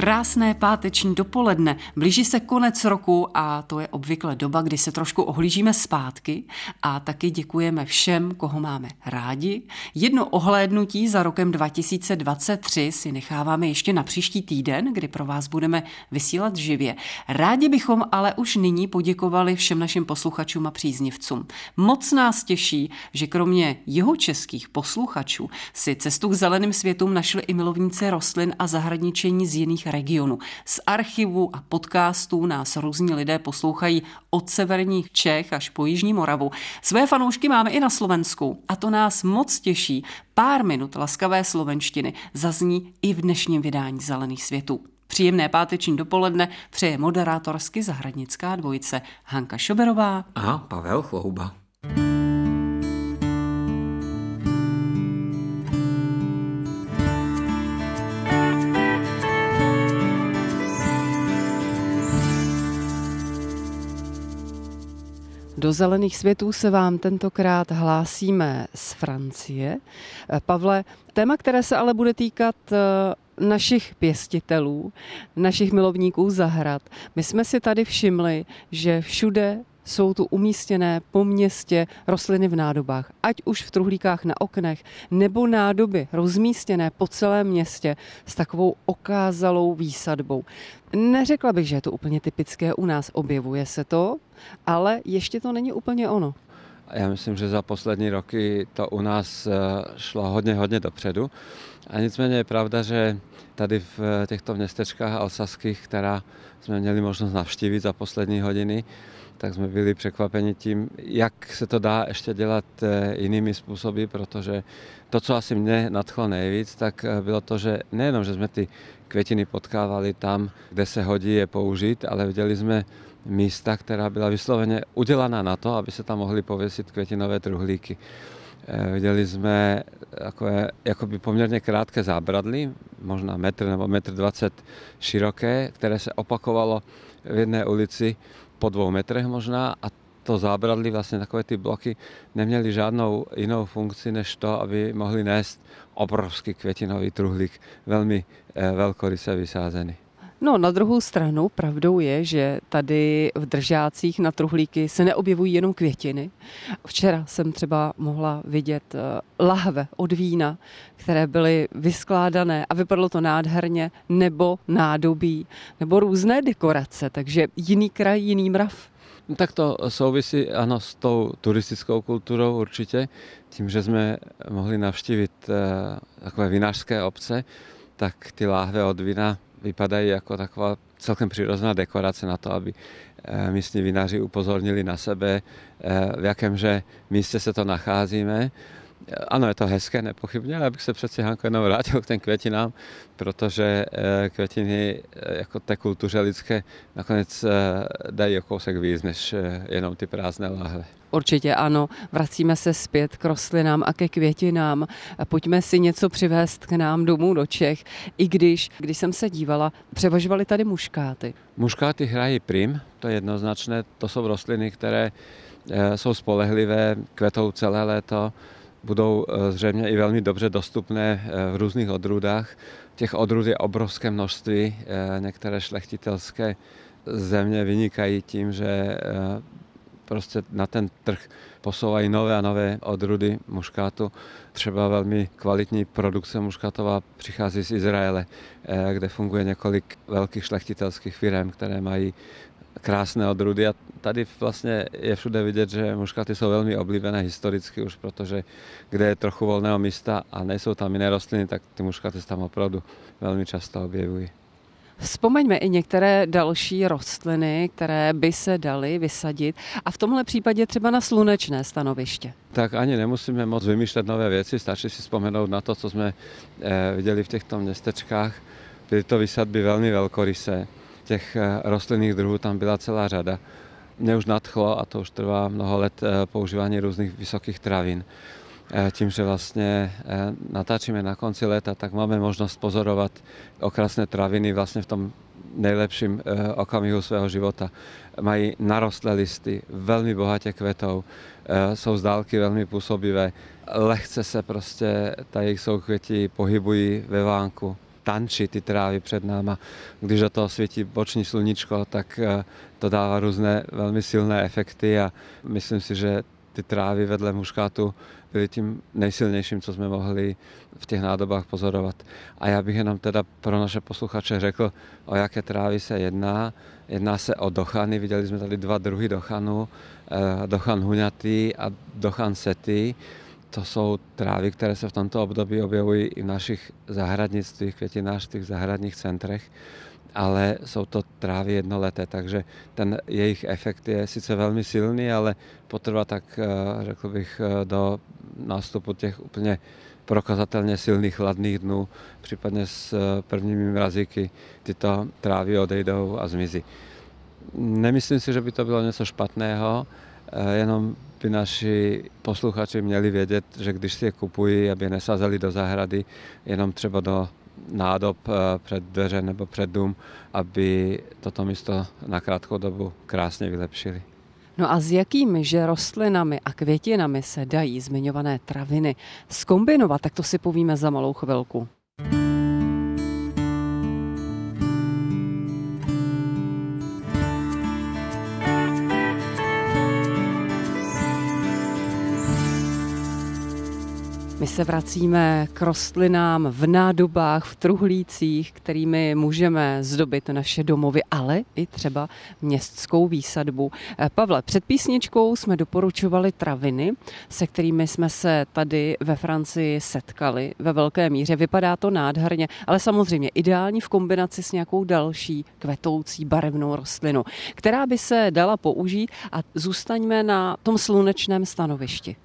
Krásné páteční dopoledne. Blíží se konec roku a to je obvykle doba, kdy se trošku ohlížíme zpátky a taky děkujeme všem, koho máme rádi. Jedno ohlédnutí za rokem 2023 si necháváme ještě na příští týden, kdy pro vás budeme vysílat živě. Rádi bychom ale už nyní poděkovali všem našim posluchačům a příznivcům. Moc nás těší, že kromě jeho českých posluchačů si cestu k zeleným světům našli i milovníci rostlin a zahradničení z jiných regionu. Z archivu a podcastů nás různí lidé poslouchají od severních Čech až po Jižní Moravu. Své fanoušky máme i na Slovensku a to nás moc těší. Pár minut laskavé slovenštiny zazní i v dnešním vydání Zelených světů. Příjemné páteční dopoledne přeje moderátorsky zahradnická dvojice Hanka Šoberová a Pavel Chlouba. Do zelených světů se vám tentokrát hlásíme z Francie. Pavle, téma, které se ale bude týkat eh, našich pěstitelů, našich milovníků zahrad. My jsme si tady všimli, že všude jsou tu umístěné po městě rostliny v nádobách, ať už v truhlíkách na oknech, nebo nádoby rozmístěné po celém městě s takovou okázalou výsadbou. Neřekla bych, že je to úplně typické u nás, objevuje se to, ale ještě to není úplně ono. Já myslím, že za poslední roky to u nás eh, šlo hodně, hodně dopředu. A nicméně je pravda, že tady v těchto městečkách alsaských, která jsme měli možnost navštívit za poslední hodiny, tak jsme byli překvapeni tím, jak se to dá ještě dělat eh, jinými způsoby, protože to, co asi mě nadchlo nejvíc, tak eh, bylo to, že nejenom, že jsme ty květiny potkávali tam, kde se hodí je použít, ale viděli jsme místa, která byla vysloveně udělaná na to, aby se tam mohly pověsit květinové truhlíky. Eh, viděli jsme takové jakoby poměrně krátké zábradly, možná metr nebo metr dvacet široké, které se opakovalo v jedné ulici po dvou metrech možná a to zábradlí, vlastně takové ty bloky neměly žádnou jinou funkci, než to, aby mohli nést obrovský květinový truhlík, velmi eh, velkoryse vysázený. No, na druhou stranu pravdou je, že tady v držácích na truhlíky se neobjevují jenom květiny. Včera jsem třeba mohla vidět eh, lahve od vína, které byly vyskládané a vypadalo to nádherně, nebo nádobí, nebo různé dekorace, takže jiný kraj, jiný mrav. No, tak to souvisí ano s tou turistickou kulturou určitě. Tím, že jsme mohli navštívit eh, takové vinařské obce, tak ty láhve od vína vypadají jako taková celkem přirozená dekorace na to, aby eh, místní vinaři upozornili na sebe, eh, v jakémže místě se to nacházíme. Ano, je to hezké, nepochybně, ale bych se přeci Hanko jenom vrátil k těm květinám, protože eh, květiny jako té kultuře lidské nakonec dají o kousek víc, než jenom ty prázdné lahve. Určitě ano, vracíme se zpět k rostlinám a ke květinám. Pojďme si něco přivést k nám domů do Čech, i když, když jsem se dívala, převažovaly tady muškáty. Muškáty hrají prim, to je jednoznačné, to jsou rostliny, které eh, jsou spolehlivé, kvetou celé léto, budou eh, zřejmě i velmi dobře dostupné eh, v různých odrůdách. Těch odrůd je obrovské množství, některé šlechtitelské země vynikají tím, že prostě na ten trh posouvají nové a nové odrudy muškátu. Třeba velmi kvalitní produkce muškátová přichází z Izraele, eh, kde funguje několik velkých šlechtitelských firm, které mají krásné odrudy a tady vlastně je všude vidět, že muškaty jsou velmi oblíbené historicky už, protože kde je trochu volného místa a nejsou tam jiné rostliny, tak ty muškaty se tam opravdu velmi často objevují. Vzpomeňme i některé další rostliny, které by se daly vysadit a v tomhle případě třeba na slunečné stanoviště. Tak ani nemusíme moc vymýšlet nové věci, stačí si vzpomenout na to, co jsme eh, viděli v těchto městečkách. Byly to vysadby velmi velkorysé. Těch eh, rostlinných druhů tam byla celá řada. Mě už nadchlo, a to už trvá mnoho let, eh, používání různých vysokých travin. tím, že vlastně natáčíme na konci léta, tak máme možnost pozorovat okrasné traviny vlastně v tom nejlepším okamihu svého života. Mají narostlé listy, velmi bohatě kvetou, jsou z dálky velmi působivé, lehce se prostě ta jejich soukvětí pohybují ve vánku tančí ty trávy před náma. Když do toho světí boční sluníčko, tak eh, to dává různé velmi silné efekty a myslím si, že ty trávy vedle muškátu byly tím nejsilnějším, co jsme mohli v těch nádobách pozorovat. A já bych jenom teda pro naše posluchače řekl, o jaké trávy se jedná. Jedná se o dochany, viděli jsme tady dva druhy dochanů, eh, dochan huňatý a dochan setý. To jsou trávy, které se v tomto období objevují i v našich zahradnictvích, květinářských zahradních centrech, ale jsou to trávy jednoleté, takže ten jejich efekt je sice velmi silný, ale potrvá tak, eh, řekl bych, eh, do nástupu těch úplně prokazatelně silných chladných dnů, případně s eh, prvními mrazíky tyto trávy odejdou a zmizí. Nemyslím si, že by to bylo něco špatného, jenom by naši posluchači měli vědět, že když si je kupují, aby je nesázeli do zahrady, jenom třeba do nádob eh, před dveře nebo před dům, aby toto místo na krátkou dobu krásně vylepšili. No a s jakými že rostlinami a květinami se dají zmiňované traviny skombinovat, tak to si povíme za malou chvilku. Se vracíme k rostlinám v nádobách, v truhlících, kterými můžeme zdobit naše domovy, ale i třeba městskou výsadbu. Eh, Pavle, před písničkou jsme doporučovali traviny, se kterými jsme se tady ve Francii setkali ve velké míře. Vypadá to nádherně, ale samozřejmě ideální v kombinaci s nějakou další kvetoucí barevnou rostlinou, která by se dala použít a zůstaňme na tom slunečném stanovišti.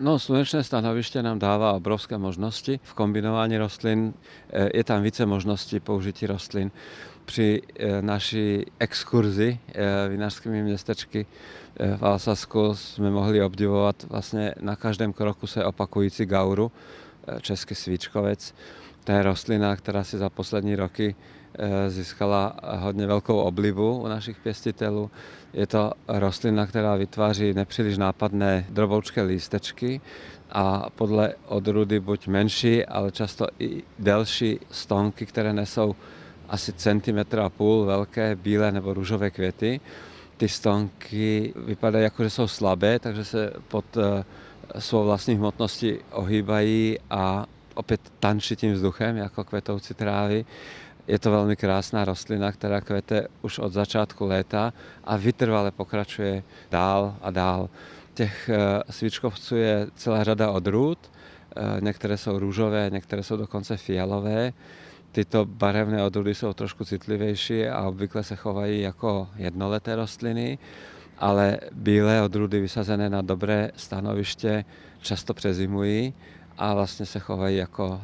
No, slunečné stanoviště nám dává obrovské možnosti. V kombinování rostlin eh, je tam více možností použití rostlin. Při eh, naší exkurzi eh, vinařskými městečky v Alsasku jsme mohli obdivovat vlastně na každém kroku se opakující gauru, český svíčkovec. To je rostlina, která si za poslední roky získala hodně velkou oblibu u našich pěstitelů. Je to rostlina, která vytváří nepříliš nápadné droboučké lístečky a podle odrůdy buď menší, ale často i delší stonky, které nesou asi centimetr a půl velké bílé nebo růžové květy. Ty stonky vypadají jako, že jsou slabé, takže se pod eh, svou vlastní hmotností ohýbají a opět tančí tím vzduchem, jako kvetoucí trávy. Je to velmi krásná rostlina, která kvete už od začátku léta a vytrvale pokračuje dál a dál. Těch eh, svíčkovců je celá řada odrůd, eh, některé jsou růžové, některé jsou dokonce fialové. Tyto barevné odrůdy jsou trošku citlivější a obvykle se chovají jako jednoleté rostliny, ale bílé odrůdy vysazené na dobré stanoviště často přezimují a vlastně se chovají jako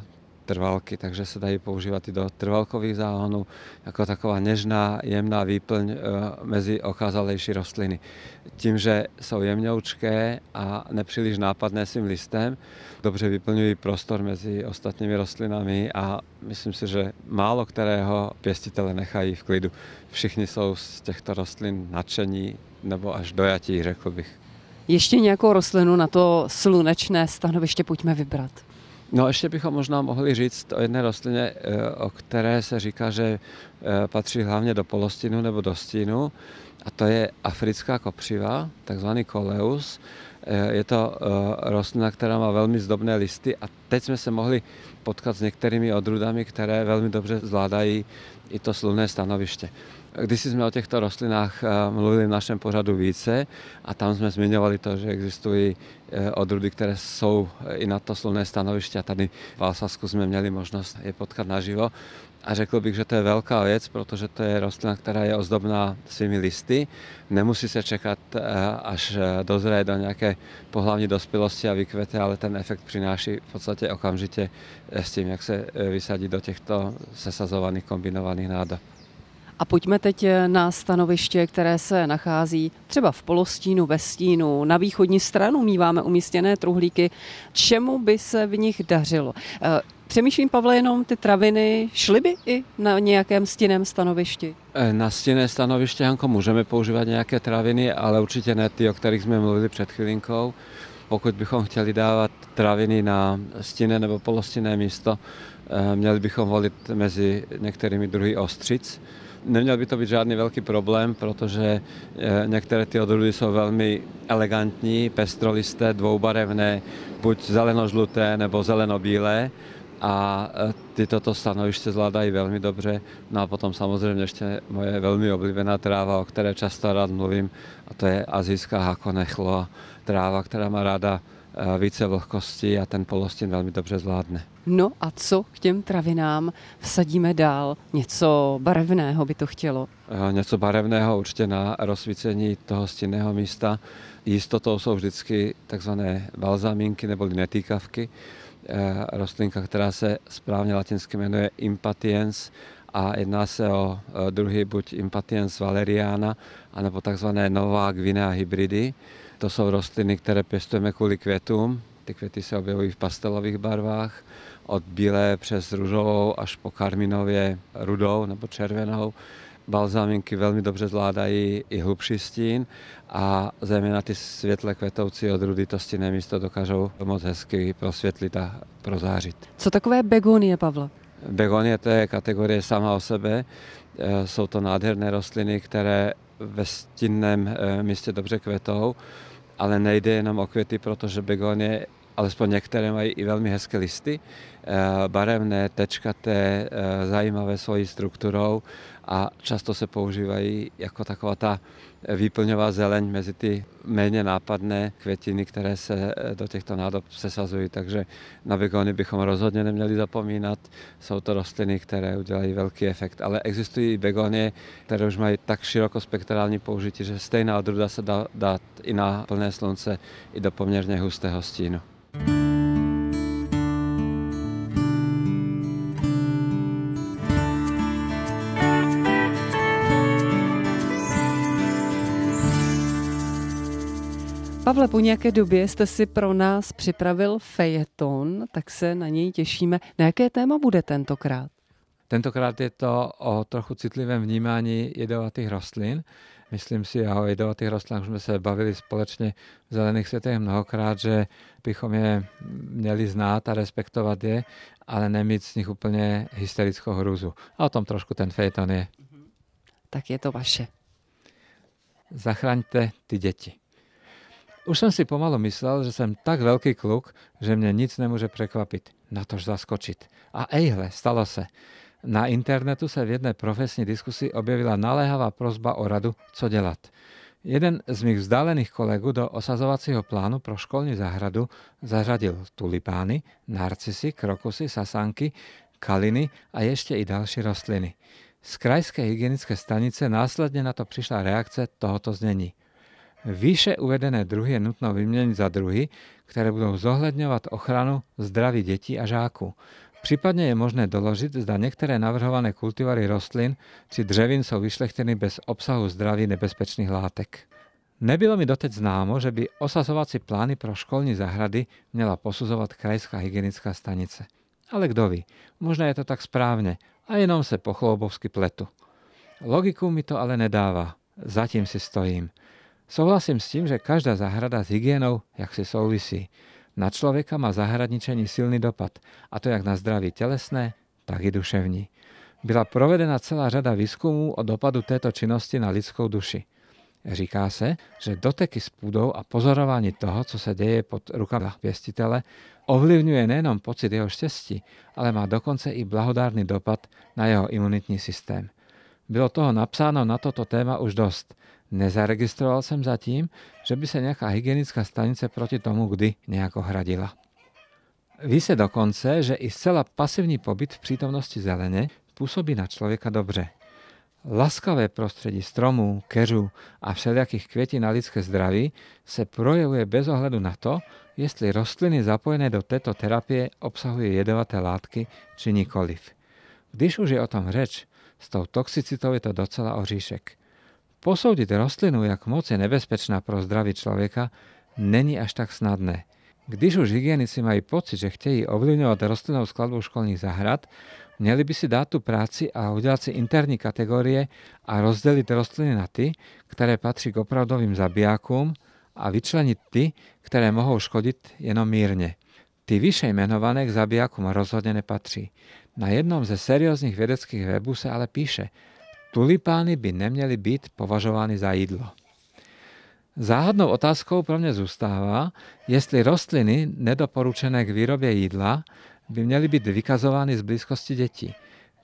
trvalky, takže se dají používat i do trvalkových záhonů jako taková nežná, jemná výplň eh, mezi okázalejší rostliny. Tím, že jsou jemňoučké a nepříliš nápadné svým listem, dobře vyplňují prostor mezi ostatními rostlinami a myslím si, že málo kterého pěstitele nechají v klidu. Všichni jsou z těchto rostlin nadšení nebo až dojatí, řekl bych. Ještě nějakou rostlinu na to slunečné stanoviště pojďme vybrat. No ještě bychom možná mohli říct o jedné rostlině, eh, o které se říká, že eh, patří hlavně do polostinu nebo do stínu a to je africká kopřiva, takzvaný koleus. Eh, je to rostlina, která má velmi zdobné listy a teď jsme se mohli potkat s některými odrůdami, které velmi dobře zvládají i to slunné stanoviště. Když jsme o těchto rostlinách eh, mluvili v našem pořadu více a tam jsme zmiňovali to, že existují eh, odrůdy, které jsou eh, i na to slunné stanoviště a tady v Alsasku jsme měli možnost je potkat naživo. A řekl bych, že to je velká věc, protože to je rostlina, která je ozdobná svými listy. Nemusí se čekat, až dozraje do nějaké pohlavní dospělosti a vykvete, ale ten efekt přináší v podstatě okamžitě s tím, jak se vysadí do těchto sesazovaných kombinovaných nádob. A pojďme teď na stanoviště, které se nachází třeba v polostínu, ve stínu. Na východní stranu míváme umístěné truhlíky. Čemu by se v nich dařilo? Eh, přemýšlím, Pavle, jenom ty traviny šly by i na nějakém stinném stanovišti? Eh, na stinné stanoviště, Hanko, můžeme používat nějaké traviny, ale určitě ne ty, o kterých jsme mluvili před chvilinkou. Pokud bychom chtěli dávat traviny na stinné nebo polostinné místo, eh, měli bychom volit mezi některými druhy ostřic. Neměl by to být žádný velký problém, protože eh, některé ty odrůdy jsou velmi elegantní, pestrolisté, dvoubarevné, buď zelenožluté nebo zelenobílé a e, ty toto stanoviště zvládají velmi dobře. No a potom samozřejmě ještě moje velmi oblíbená tráva, o které často rád mluvím, a to je azijská hakonechlo, tráva, která má ráda více vlhkosti a ten polostin velmi dobře zvládne. No a co k těm travinám vsadíme dál? Něco barevného by to chtělo? E, něco barevného určitě na rozsvícení toho stinného místa. Jistotou jsou vždycky takzvané balzamínky nebo netýkavky, Eh, rostlinka, která se správně latinsky jmenuje Impatiens a jedná se o eh, druhy buď Impatiens valeriana, anebo takzvané Nová Guinea hybridy. To jsou rostliny, které pěstujeme kvůli květům. Ty květy se objevují v pastelových barvách, od bílé přes růžovou až po karminově rudou nebo červenou balzáminky velmi dobře zvládají i hlubší stín a zejména ty světle kvetoucí odrůdy to stinné místo dokážou moc hezky prosvětlit a prozářit. Co takové begonie, Pavla? Begonie to je kategorie sama o sebe. E, jsou to nádherné rostliny, které ve stinném e, místě dobře kvetou, ale nejde jenom o květy, protože begonie alespoň některé mají i velmi hezké listy, e, barevné, tečkaté, zajímavé svojí strukturou a často se používají jako taková ta výplňová zeleň mezi ty méně nápadné květiny, které se eh, do těchto nádob sesazují. Takže na begony bychom rozhodně neměli zapomínat. Jsou to rostliny, které udělají velký efekt. Ale existují i begonie, které už mají tak širokospektrální použití, že stejná odrůda se dá dát i na plné slunce, i do poměrně hustého stínu. Pavle, po nějaké době jste si pro nás připravil fejeton, tak se na něj těšíme. Na jaké téma bude tentokrát? Tentokrát je to o trochu citlivém vnímání jedovatých rostlin. Myslím si, a o jedovatých rostlinách jsme se bavili společně v Zelených světech mnohokrát, že bychom je měli znát a respektovat je, ale nemít z nich úplně hysterickou hruzu. A o tom trošku ten fejeton je. Tak je to vaše. Zachraňte ty děti. Už jsem si pomalu myslel, že jsem tak velký kluk, že mě nic nemůže překvapit, natož zaskočit. A ejhle, stalo se. Na internetu se v jedné profesní diskusi objevila naléhavá prozba o radu, co dělat. Jeden z mých vzdálených kolegů do osazovacího plánu pro školní zahradu zařadil tulipány, narcisy, krokusy, sasanky, kaliny a ještě i další rostliny. Z krajské hygienické stanice následně na to přišla reakce tohoto znění – Výše uvedené druhy je nutno vyměnit za druhy, které budou zohledňovat ochranu zdraví dětí a žáků. Případně je možné doložit, zda některé navrhované kultivary rostlin či dřevin jsou vyšlechteny bez obsahu zdraví nebezpečných látek. Nebylo mi doteď známo, že by osazovací plány pro školní zahrady měla posuzovat krajská hygienická stanice. Ale kdo ví, možná je to tak správně a jenom se pochloubovsky pletu. Logiku mi to ale nedává. Zatím si stojím. Souhlasím s tím, že každá zahrada s hygienou jak si souvisí. Na člověka má zahradničení silný dopad, a to jak na zdraví tělesné, tak i duševní. Byla provedena celá řada výzkumů o dopadu této činnosti na lidskou duši. Říká se, že doteky s půdou a pozorování toho, co se děje pod rukama pěstitele, ovlivňuje nejenom pocit jeho štěstí, ale má dokonce i blahodárný dopad na jeho imunitní systém. Bylo toho napsáno na toto téma už dost – Nezaregistroval jsem zatím, že by se nějaká hygienická stanice proti tomu kdy nějako hradila. Ví se dokonce, že i zcela pasivní pobyt v přítomnosti zeleně působí na člověka dobře. Laskavé prostředí stromů, keřů a všelijakých květin na lidské zdraví se projevuje bez ohledu na to, jestli rostliny zapojené do této terapie obsahuje jedovaté látky či nikoliv. Když už je o tom řeč, S tou toxicitou je to docela oříšek. Posoudiť rostlinu, jak moc je nebezpečná pro zdraví člověka, není až tak snadné. Když už hygienici mají pocit, že chtějí ovlivňovat rostlinnou skladbu školních zahrad, měli by si dát tu práci a udělat si interní kategorie a rozdělit rostliny na ty, které patří k opravdovým zabijákům a vyčlenit ty, které mohou škodit jenom mírně. Ty vyššie jmenované k zabijákům rozhodně nepatří. Na jednom ze seriózních vědeckých webů se ale píše, tulipány by neměly být považovány za jídlo. Záhadnou otázkou pro mě zůstává, jestli rostliny nedoporučené k výrobě jídla by měly být vykazovány z blízkosti dětí.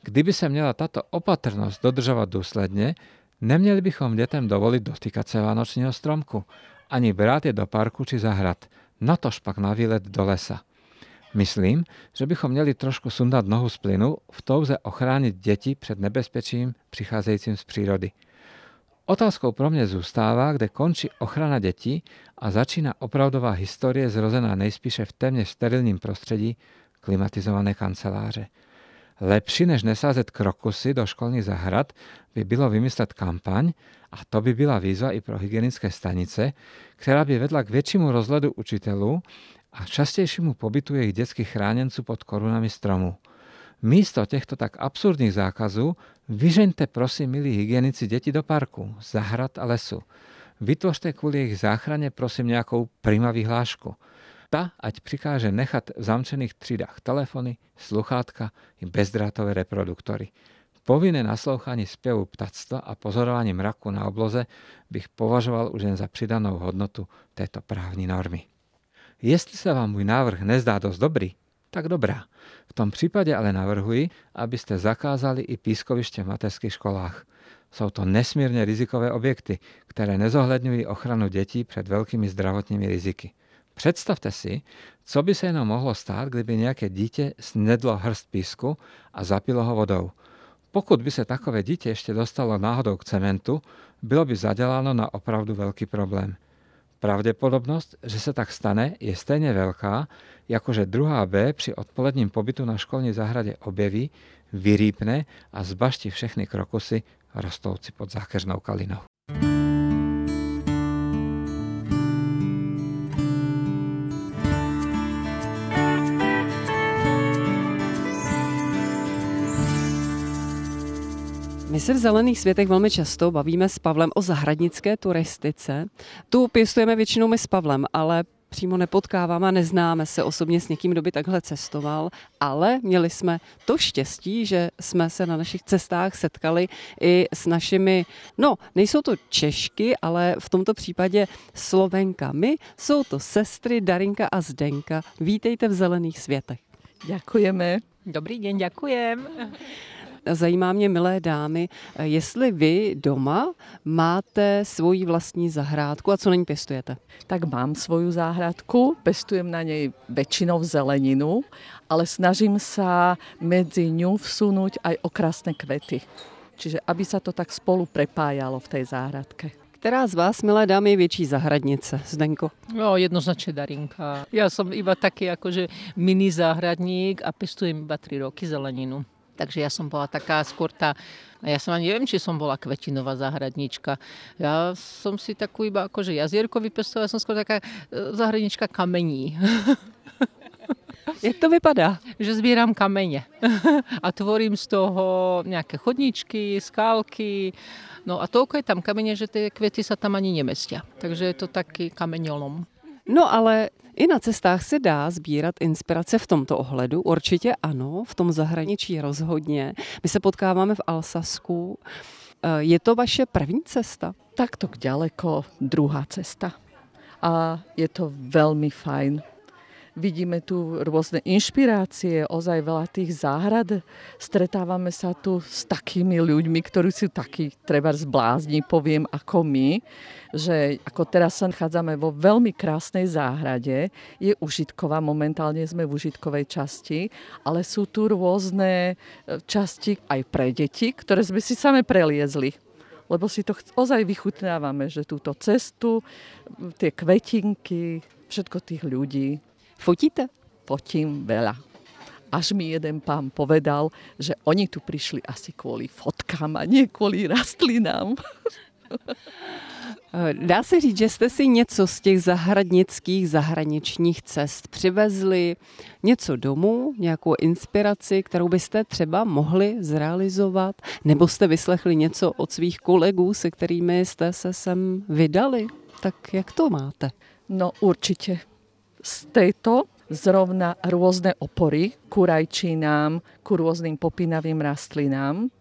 Kdyby se měla tato opatrnost dodržovat důsledně, neměli bychom dětem dovolit dotýkat se vánočního stromku, ani brát je do parku či zahrad, natož pak na výlet do lesa. Myslím, že bychom měli trošku sundat nohu z plynu v touze ochránit děti před nebezpečím přicházejícím z přírody. Otázkou pro mě zůstává, kde končí ochrana dětí a začíná opravdová historie zrozená nejspíše v téměř sterilním prostředí klimatizované kanceláře. Lepší než nesázet krokusy do školních zahrad by bylo vymyslet kampaň, a to by byla výzva i pro hygienické stanice, která by vedla k většímu rozhledu učitelů a častějšímu pobytu jejich dětských chráněnců pod korunami stromů. Místo těchto tak absurdních zákazů vyžeňte prosím milí hygienici děti do parku, zahrad a lesu. Vytvořte kvůli jejich záchraně prosím nějakou prima vyhlášku. Ta, ať přikáže nechat v zamčených třídách telefony, sluchátka i bezdrátové reproduktory. Povinné naslouchání zpěvu ptactva a pozorování mraku na obloze bych považoval už jen za přidanou hodnotu této právní normy. Jestli se vám můj návrh nezdá dost dobrý, tak dobrá. V tom případě ale navrhuji, abyste zakázali i pískoviště v mateřských školách. Jsou to nesmírně rizikové objekty, které nezohledňují ochranu dětí před velkými zdravotními riziky. Představte si, co by se jenom mohlo stát, kdyby nějaké dítě snedlo hrst písku a zapilo ho vodou. Pokud by se takové dítě ještě dostalo náhodou k cementu, bylo by zaděláno na opravdu velký problém. Pravděpodobnost, že se tak stane, je stejně velká, jakože druhá B při odpoledním pobytu na školní zahradě objeví, vyrýpne a zbaští všechny krokusy rostoucí pod zákeřnou kalinou. My se v Zelených světech velmi často bavíme s Pavlem o zahradnické turistice. Tu pěstujeme většinou my s Pavlem, ale přímo nepotkáváme, neznáme se osobně s někým, kdo by takhle cestoval, ale měli jsme to štěstí, že jsme se na našich cestách setkali i s našimi, no, nejsou to Češky, ale v tomto případě Slovenkami. Jsou to sestry Darinka a Zdenka. Vítejte v Zelených světech. Děkujeme. Dobrý den, děkujem. Zajímá mě, milé dámy, jestli vy doma máte svoji vlastní zahrádku a co na ní pěstujete? Tak mám svoju záhradku, pestujem na něj většinou zeleninu, ale snažím se mezi ňu vsunout aj okrasné kvety. Čiže aby se to tak spolu prepájalo v té záhradke. Která z vás, milé dámy, je větší zahradnice? Zdenko? No, jednoznačně Darinka. Já jsem iba taky jakože mini záhradník a pestujem iba tři roky zeleninu. Takže ja som bola taká skôr tá, ja som ani neviem, či som bola kvetinová záhradnička. Ja som si takú iba akože jazierko vypestovala, ja som skôr taká e, záhradnička kamení. Jak to vypadá? Že sbírám kamene a tvorím z toho nějaké chodničky, skálky, no a toľko je tam kamene, že ty kvety sa tam ani nemestia. Takže je to taký kameňolom. No ale i na cestách se dá sbírat inspirace v tomto ohledu. Určitě ano, v tom zahraničí rozhodně. My se potkáváme v Alsasku. Eh, je to vaše první cesta? Takto ďaleko druhá cesta. A je to veľmi fajn Vidíme tu rôzne inšpirácie, ozaj veľa tých záhrad. Stretávame sa tu s takými ľuďmi, ktorí sú takí, treba zblázni, poviem, ako my, že ako teraz sa nachádzame vo veľmi krásnej záhrade, je užitková, momentálne sme v užitkovej časti, ale sú tu rôzne e, časti aj pre deti, ktoré sme si same preliezli lebo si to ozaj vychutnávame, že túto cestu, tie kvetinky, všetko tých ľudí. Fotíte? Fotím veľa. až mi jeden pán povedal, že oni tu prišli asi kvôli fotkám a nie kvôli rastlinám. Dá se říct, že jste si něco z těch zahradnických zahraničních cest přivezli, něco domů, nějakou inspiraci, kterou byste třeba mohli zrealizovat, nebo jste vyslechli něco od svých kolegů, se kterými jste se sem vydali? Tak jak to máte? No určitě. Z této zrovna rôzne opory ku rajčinám, ku rôznym popínavým rastlinám.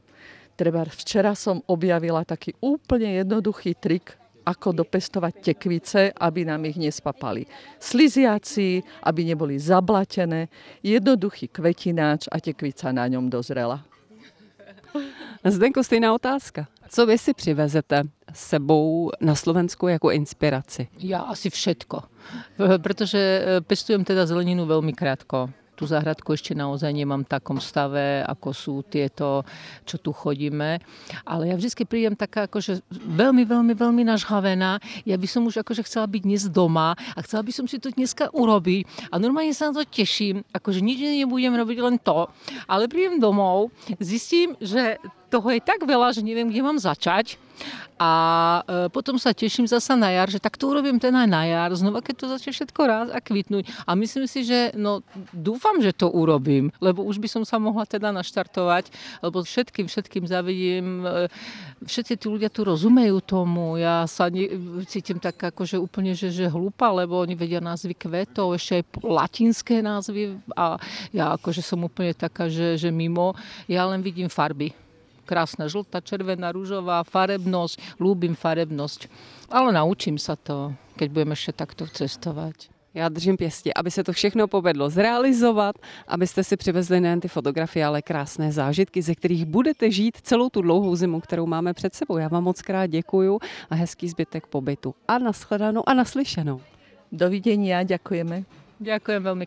Treba včera som objavila taký úplne jednoduchý trik, ako dopestovať tekvice, aby nám ich nespapali. Sliziaci, aby neboli zablatené, jednoduchý kvetináč a tekvica na ňom dozrela. Zdenko, stejná otázka. Co vy si přivezete sebou na Slovensku jako inspiraci? Já asi všetko, protože eh, pestujem teda zeleninu velmi krátko tú záhradku ešte naozaj nemám v takom stave, ako sú tieto, čo tu chodíme. Ale ja vždy prídem taká akože veľmi, veľmi, veľmi nažhavená. Ja by som už akože chcela byť dnes doma a chcela by som si to dneska urobiť. A normálne sa na to teším, akože nič nebudem robiť len to. Ale prídem domov, zistím, že toho je tak veľa, že neviem, kde mám začať. A e, potom sa teším zasa na jar, že tak to urobím ten aj na jar, znova keď to začne všetko raz a kvitnúť. A myslím si, že no, dúfam, že to urobím, lebo už by som sa mohla teda naštartovať, lebo všetkým, všetkým zavidím, e, všetci tí ľudia tu rozumejú tomu. Ja sa ne, cítim tak akože úplne, že, že hlúpa, lebo oni vedia názvy kvetov, ešte aj latinské názvy a ja akože som úplne taká, že, že mimo. Ja len vidím farby krásna žltá, červená, rúžová, farebnosť, ľúbim farebnosť. Ale naučím sa to, keď budeme ešte takto cestovať. Já držím pěstě, aby se to všechno povedlo zrealizovat, abyste si přivezli nejen ty fotografie, ale krásné zážitky, ze kterých budete žít celou tu dlouhou zimu, kterou máme před sebou. Já vám moc krát děkuju a hezký zbytek pobytu. A nashledanou a naslyšenou. Dovidenia, ďakujeme. Ďakujem veľmi